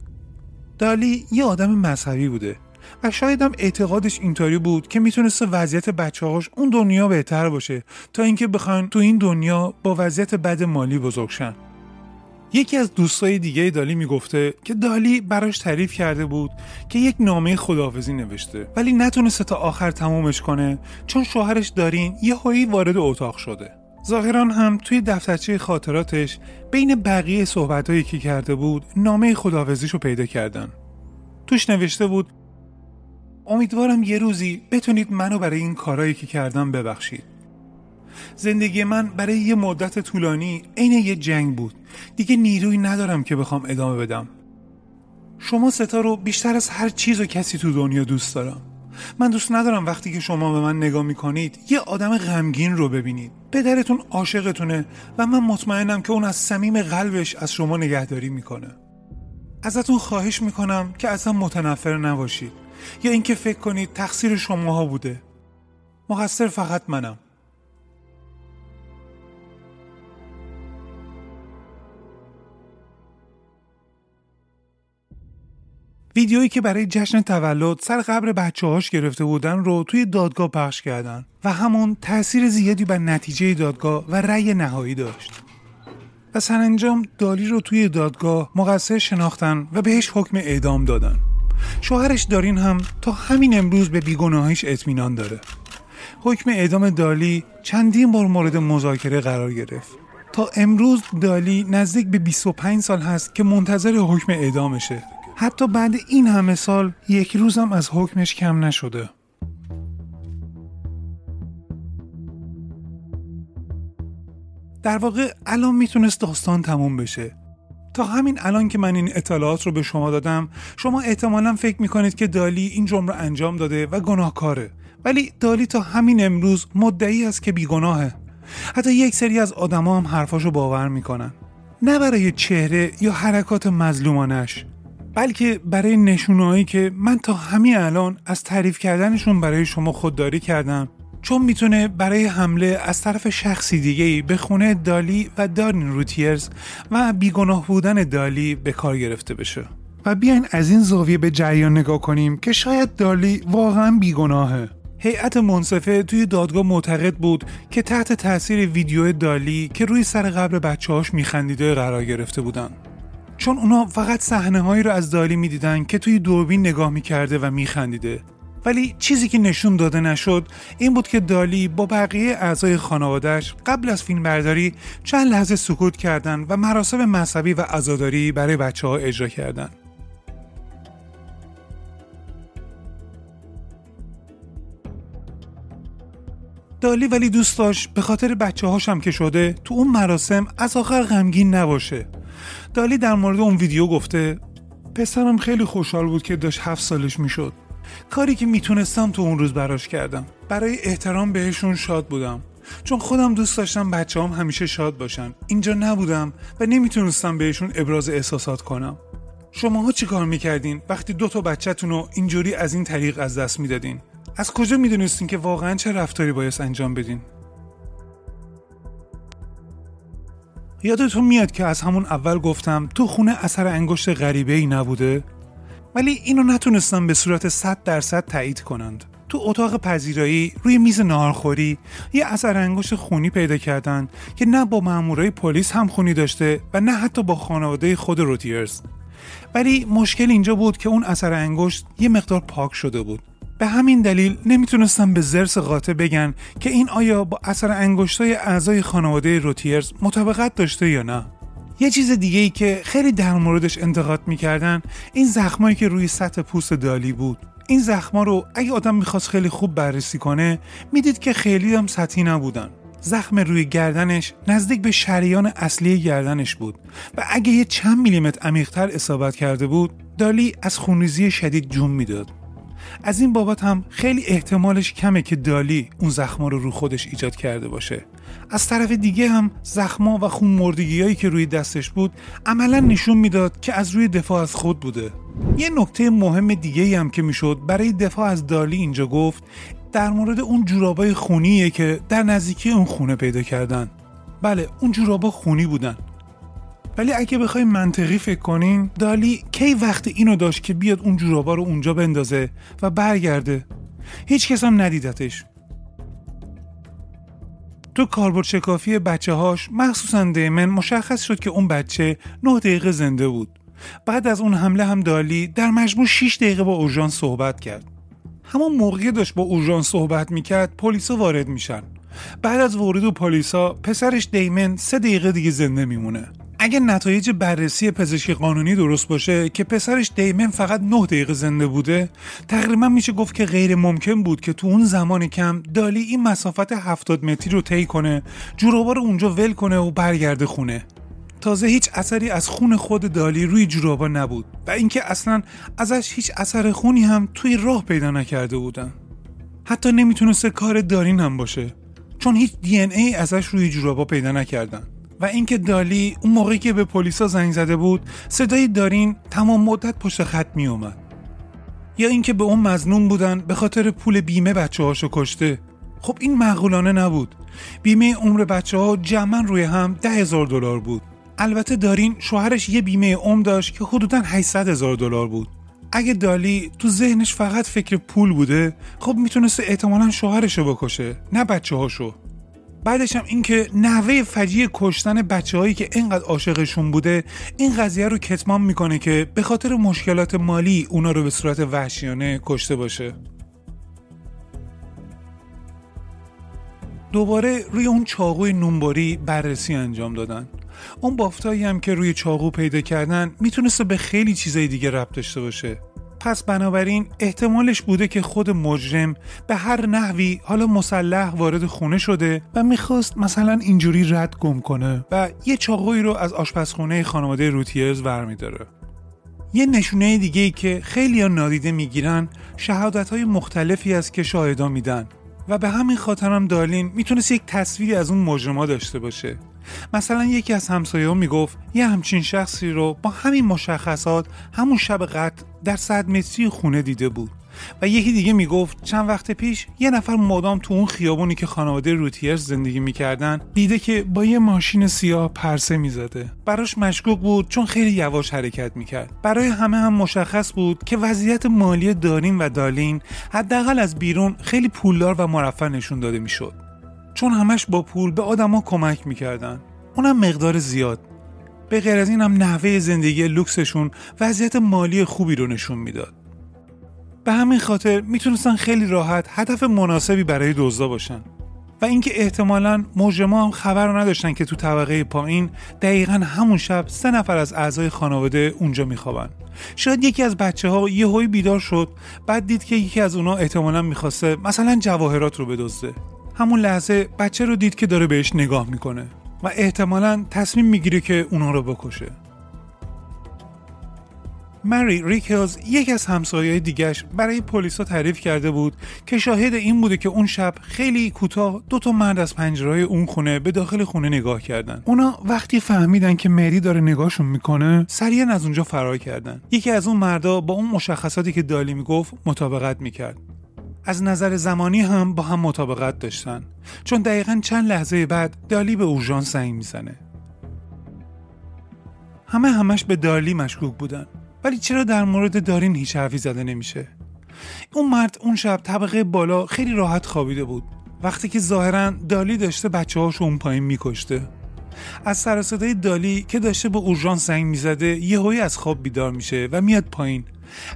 دالی یه آدم مذهبی بوده و شاید هم اعتقادش اینطوری بود که می‌تونست وضعیت بچه هاش اون دنیا بهتر باشه تا اینکه بخوان تو این دنیا با وضعیت بد مالی بزرگشن یکی از دوستای دیگه دالی می‌گفته که دالی براش تعریف کرده بود که یک نامه خداحافظی نوشته ولی نتونسته تا آخر تمومش کنه چون شوهرش دارین یه هایی وارد اتاق شده. ظاهرا هم توی دفترچه خاطراتش بین بقیه صحبتهایی که کرده بود نامه خداوزیش رو پیدا کردن. توش نوشته بود امیدوارم یه روزی بتونید منو برای این کارایی که کردم ببخشید. زندگی من برای یه مدت طولانی عین یه جنگ بود. دیگه نیروی ندارم که بخوام ادامه بدم. شما ستا رو بیشتر از هر چیز و کسی تو دنیا دوست دارم. من دوست ندارم وقتی که شما به من نگاه می‌کنید یه آدم غمگین رو ببینید. پدرتون عاشقتونه و من مطمئنم که اون از صمیم قلبش از شما نگهداری می‌کنه. ازتون خواهش می‌کنم که اصلا متنفر نباشید. یا اینکه فکر کنید تقصیر شماها بوده. مقصر فقط منم. ویدیویی که برای جشن تولد سر قبر بچه هاش گرفته بودن رو توی دادگاه پخش کردن و همون تاثیر زیادی بر نتیجه دادگاه و رأی نهایی داشت. و سرانجام دالی رو توی دادگاه مقصر شناختن و بهش حکم اعدام دادن. شوهرش دارین هم تا همین امروز به بیگناهیش اطمینان داره. حکم اعدام دالی چندین بار مورد مذاکره قرار گرفت. تا امروز دالی نزدیک به 25 سال هست که منتظر حکم اعدامشه حتی بعد این همه سال یک روزم از حکمش کم نشده. در واقع الان می‌تونست داستان تموم بشه. تا همین الان که من این اطلاعات رو به شما دادم شما احتمالا فکر می‌کنید که دالی این جرم رو انجام داده و گناهکاره. ولی دالی تا همین امروز مدعی است که بیگناهه. حتی یک سری از آدما هم حرفاشو باور می‌کنن. نه برای چهره یا حرکات مظلومانش. بلکه برای نشونهایی که من تا همین الان از تعریف کردنشون برای شما خودداری کردم چون می‌تونه برای حمله از طرف شخصی دیگه به خونه دالی و دارین روتیرز و بیگناه بودن دالی به کار گرفته بشه. و بیاین از این زاویه به جریان نگاه کنیم که شاید دالی واقعا بیگناهه. هیئت منصفه توی دادگاه معتقد بود که تحت تاثیر ویدیو دالی که روی سر قبر بچه هاش میخندیده قرار گرفته بودن. چون اونا فقط صحنه هایی رو از دالی می‌دیدن که توی دوربین نگاه می‌کرده و میخندیده ولی چیزی که نشون داده نشد این بود که دالی با بقیه اعضای خانوادهش قبل از فیلم برداری چند لحظه سکوت کردند و مراسم مذهبی و عزاداری برای بچه ها اجرا کردند. دالی ولی دوست داشت به خاطر بچه هاشم که شده تو اون مراسم از آخر غمگین نباشه دالی در مورد اون ویدیو گفته پسرم خیلی خوشحال بود که داشت هفت سالش می‌شد. کاری که می‌تونستم تو اون روز براش کردم. برای احترام بهشون شاد بودم. چون خودم دوست داشتم بچه هم همیشه شاد باشن. اینجا نبودم و نمی‌تونستم بهشون ابراز احساسات کنم. شماها چی کار می‌کردین؟ وقتی دو تا بچهتون رو اینجوری از این طریق از دست می‌دادین. از کجا می‌دونستین که واقعا چه رفتاری باید انجام بدین؟ یادتون میاد که از همون اول گفتم تو خونه اثر انگشت غریبه ای نبوده؟ ولی اینو نتونستم به صورت 100 درصد تایید کنند. تو اتاق پذیرایی روی میز ناهارخوری یه اثر انگشت خونی پیدا کردن که نه با مامورای پلیس هم خونی داشته و نه حتی با خانواده خود روتیرز. ولی مشکل اینجا بود که اون اثر انگشت یه مقدار پاک شده بود. به همین دلیل نمی‌تونستم به زرس قاطع بگن که این آیا با اثر انگشتای اعضای خانواده روتیرز مطابقت داشته یا نه. یه چیز دیگه ای که خیلی در موردش انتقاد می‌کردن این زخمایی که روی سطح پوست دالی بود. این زخما رو اگه آدم می‌خواست خیلی خوب بررسی کنه می‌دید که خیلی هم سطحی نبودن. زخم روی گردنش نزدیک به شریان اصلی گردنش بود و اگه یه چند میلیمتر عمیقتر اصابت کرده بود دالی از خونریزی شدید جون می‌داد. از این بابت هم خیلی احتمالش کمه که دالی اون زخما رو رو خودش ایجاد کرده باشه. از طرف دیگه هم زخما و خون مردگیایی که روی دستش بود عملا نشون می‌داد که از روی دفاع از خود بوده. یه نکته مهم دیگه هم که می‌شد برای دفاع از دالی اینجا گفت در مورد اون جورابای خونیه که در نزدیکی اون خونه پیدا کردن. بله اون جورابا خونی بودن. ولی اگه بخوای منطقی فکر کنین دالی کی وقت اینو داشت که بیاد اون جورابا رو اونجا بندازه و برگرده؟ هیچ کس هم ندیدتش. تو کاربرد شکافی بچه هاش مخصوصا دیمن مشخص شد که اون بچه 9 دقیقه زنده بود. بعد از اون حمله هم دالی در مجموع 6 دقیقه با اورژانس صحبت کرد. همون موقعی داشت با اورژانس صحبت می‌کرد پلیسا وارد میشن. بعد از ورود پلیسا پسرش دیمن سه دقیقه دیگه زنده میمونه. اگه نتایج بررسی پزشکی قانونی درست باشه که پسرش دیمن فقط 9 دقیقه زنده بوده تقریبا میشه گفت که غیر ممکن بود که تو اون زمان کم دالی این مسافت 70 متری رو طی کنه جورابا رو اونجا ول کنه و برگرده خونه. تازه هیچ اثری از خون خود دالی روی جورابا نبود و اینکه اصلا ازش هیچ اثر خونی هم توی راه پیدا نکرده بودن. حتی نمی‌تونسته کار دارین هم باشه چون هیچ دی ای ازش روی جورابا پیدا نکردن. و اینکه دالی اون موقعی که به پلیسا زنگ زده بود صدای دارین تمام مدت پشت خط می اومد یا اینکه به اون مزنون بودن به خاطر پول بیمه بچه هاشو کشته. خب این معقولانه نبود. بیمه عمر بچه ها جمعا روی هم ده هزار دلار بود. البته دارین شوهرش یه بیمه عمر داشت که حدودا 800 هزار دلار بود. اگه دالی تو ذهنش فقط فکر پول بوده خب می‌تونسته احتمالا شوهرشو بکشه نه بچه هاشو بعدش هم اینکه نحوه فجیع کشتن بچه هایی که اینقدر عاشقشون بوده این قضیه رو کتمان می‌کنه که به خاطر مشکلات مالی اونا رو به صورت وحشیانه کشته باشه. دوباره روی اون چاقوی نونباری بررسی انجام دادن. اون بافتایی هم که روی چاقو پیدا کردن می‌تونسته به خیلی چیزای دیگه ربط داشته باشه. پس بنابراین احتمالش بوده که خود مجرم به هر نحوی حالا مسلح وارد خونه شده و می‌خواست مثلا اینجوری رد گم کنه و یه چاقوی رو از آشپزخونه خانواده روتیرز ورمیداره. یه نشونه دیگه ای که خیلی ها نادیده می‌گیرن شهادت های مختلفی است که شاهدا میدن و به همین خاطر هم دارلین می‌تونست یک تصویری از اون مجرما داشته باشه. مثلا یکی از همسایه می‌گفت یه همچین شخصی رو با همین مشخصات همون شب قتل در صد متری خونه دیده بود. و یکی دیگه می‌گفت چند وقت پیش یه نفر مادام تو اون خیابونی که خانواده روتیرز زندگی می‌کردن دیده که با یه ماشین سیاه پرسه می‌زده. براش مشکوک بود چون خیلی یواش حرکت می‌کرد. برای همه هم مشخص بود که وضعیت مالی دارین و دالین حداقل از بیرون خیلی پولدار و مرفه نشون داده می‌شد. چون همش با پول به آدما کمک می‌کردن. اونم مقدار زیاد. به غیر از این هم نحوه زندگی لوکسشون وضعیت مالی خوبی رو نشون می‌داد. به همین خاطر می‌تونستن خیلی راحت هدف مناسبی برای دزدا باشن. و اینکه احتمالا مجرما هم خبر نداشتن که تو طبقه پایین دقیقا همون شب سه نفر از اعضای خانواده اونجا میخوابن. شاید یکی از بچه ها یه هوی بیدار شد بعد دید که یکی از اونا احتمالا می‌خواسته مثلا جواهرات رو بدزده. همون لحظه بچه رو دید که داره بهش نگاه می‌کنه و احتمالا تصمیم می‌گیره که اونا رو بکشه. مری ریکلز یک از همسایه دیگش برای پلیسا تعریف کرده بود که شاهد این بوده که اون شب خیلی کوتاه دو تا مرد از پنجره اون خونه به داخل خونه نگاه کردن. اونا وقتی فهمیدن که مری داره نگاهشون می‌کنه سریعا از اونجا فرار کردن. یکی از اون مردا با اون مشخصاتی که دالی می‌گفت مطابقت می‌کرد. از نظر زمانی هم با هم مطابقت داشتن. چون دقیقا چند لحظه بعد دالی به اورژان زنگ می‌زنه. همه همش به دالی مشکوک بودن. ولی چرا در مورد دارین هیچ حرفی زده نمیشه؟ اون مرد اون شب طبقه بالا خیلی راحت خوابیده بود. وقتی که ظاهرا دالی داشته بچه هاشو اون پایین میکشته. از سر صدای دالی که داشته به اورژانس زنگ می‌زده یهویی از خواب بیدار میشه و میاد پایین.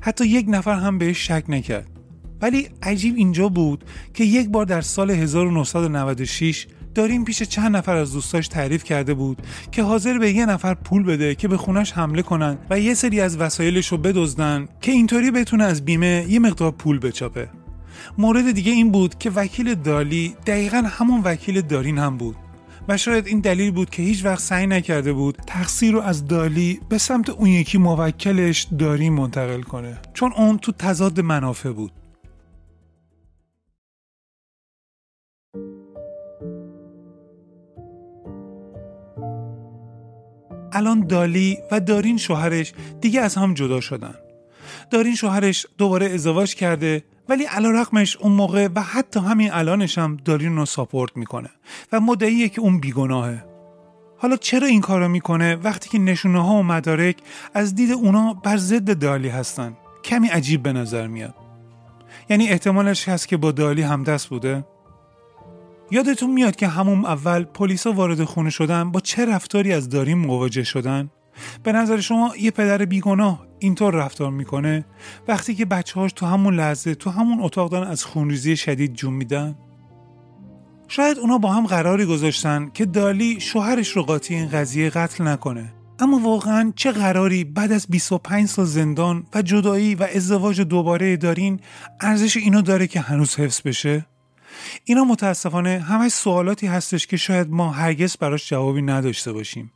حتی یک نفر هم بهش شک نکرد. ولی عجیب اینجا بود که یک بار در سال 1996 داریم پیش چند نفر از دوستاش تعریف کرده بود که حاضر به یه نفر پول بده که به خونش حمله کنن و یه سری از وسایلش رو بدزدن که اینطوری بتونه از بیمه یه مقدار پول بچاپه. مورد دیگه این بود که وکیل دالی دقیقا همون وکیل دارین هم بود و شاید این دلیل بود که هیچ وقت سعی نکرده بود تقصیر رو از دالی به سمت اون یکی موکلش داری منتقل کنه. چون اون تو تضاد منافع بود. الان دالی و دارین شوهرش دیگه از هم جدا شدن. دارین شوهرش دوباره ازدواج کرده ولی علا رقمش اون موقع و حتی همین الانش هم دارین رو ساپورت می‌کنه و مدعیه که اون بیگناهه. حالا چرا این کارو می‌کنه؟ وقتی که نشونه ها و مدارک از دید اونا بر ضد دالی هستن. کمی عجیب به نظر میاد. یعنی احتمالش هست که با دالی همدست بوده؟ یادتون میاد که همون اول پلیسا وارد خونه شدن با چه رفتاری از دارین مواجه شدن؟ به نظر شما یه پدر بیگناه اینطور رفتار می‌کنه؟ وقتی که بچه هاش تو همون لحظه تو همون اتاق دارن از خونریزی شدید جون میدن؟ شاید اونا با هم قراری گذاشتن که دالی شوهرش رو قاطی این قضیه قتل نکنه. اما واقعا چه قراری بعد از 25 سال زندان و جدایی و ازدواج دوباره دارین ارزش اینو داره که هنوز حفظ بشه؟ اینا متاسفانه همش سوالاتی هستش که شاید ما هرگز براش جوابی نداشته باشیم.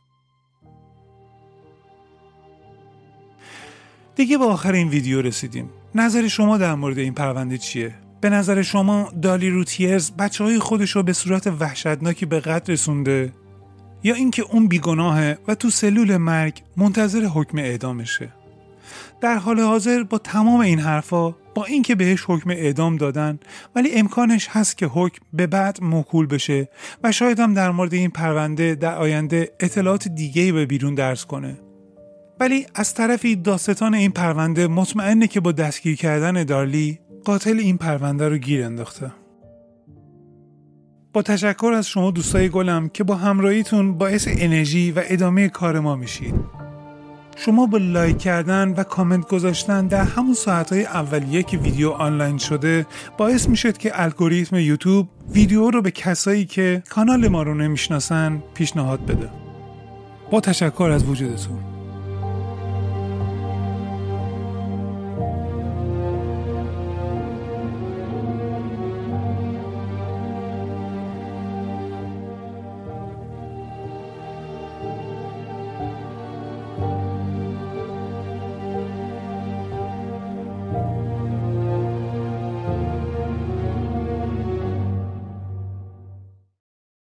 دیگه به آخر این ویدیو رسیدیم. نظر شما در مورد این پرونده چیه؟ به نظر شما دالی روتیرز بچه های خودش رو به صورت وحشتناکی به قتل رسونده یا اینکه اون بیگناهه و تو سلول مرگ منتظر حکم اعدامشه در حال حاضر با تمام این حرفا با اینکه بهش حکم اعدام دادن ولی امکانش هست که حکم به بعد موکول بشه و شاید هم در مورد این پرونده در آینده اطلاعات دیگه به بیرون درس کنه. ولی از طرفی داستان این پرونده مطمئنه که با دستگیر کردن دارلی قاتل این پرونده رو گیر انداخته. با تشکر از شما دوستای گلم که با همراهیتون باعث انرژی و ادامه کار ما میشید. شما با لایک کردن و کامنت گذاشتن در همون ساعتهای اولیه که ویدیو آنلاین شده باعث می‌شد که الگوریتم یوتیوب ویدیو رو به کسایی که کانال ما رو نمی‌شناسن پیشنهاد بده. با تشکر از وجودتون.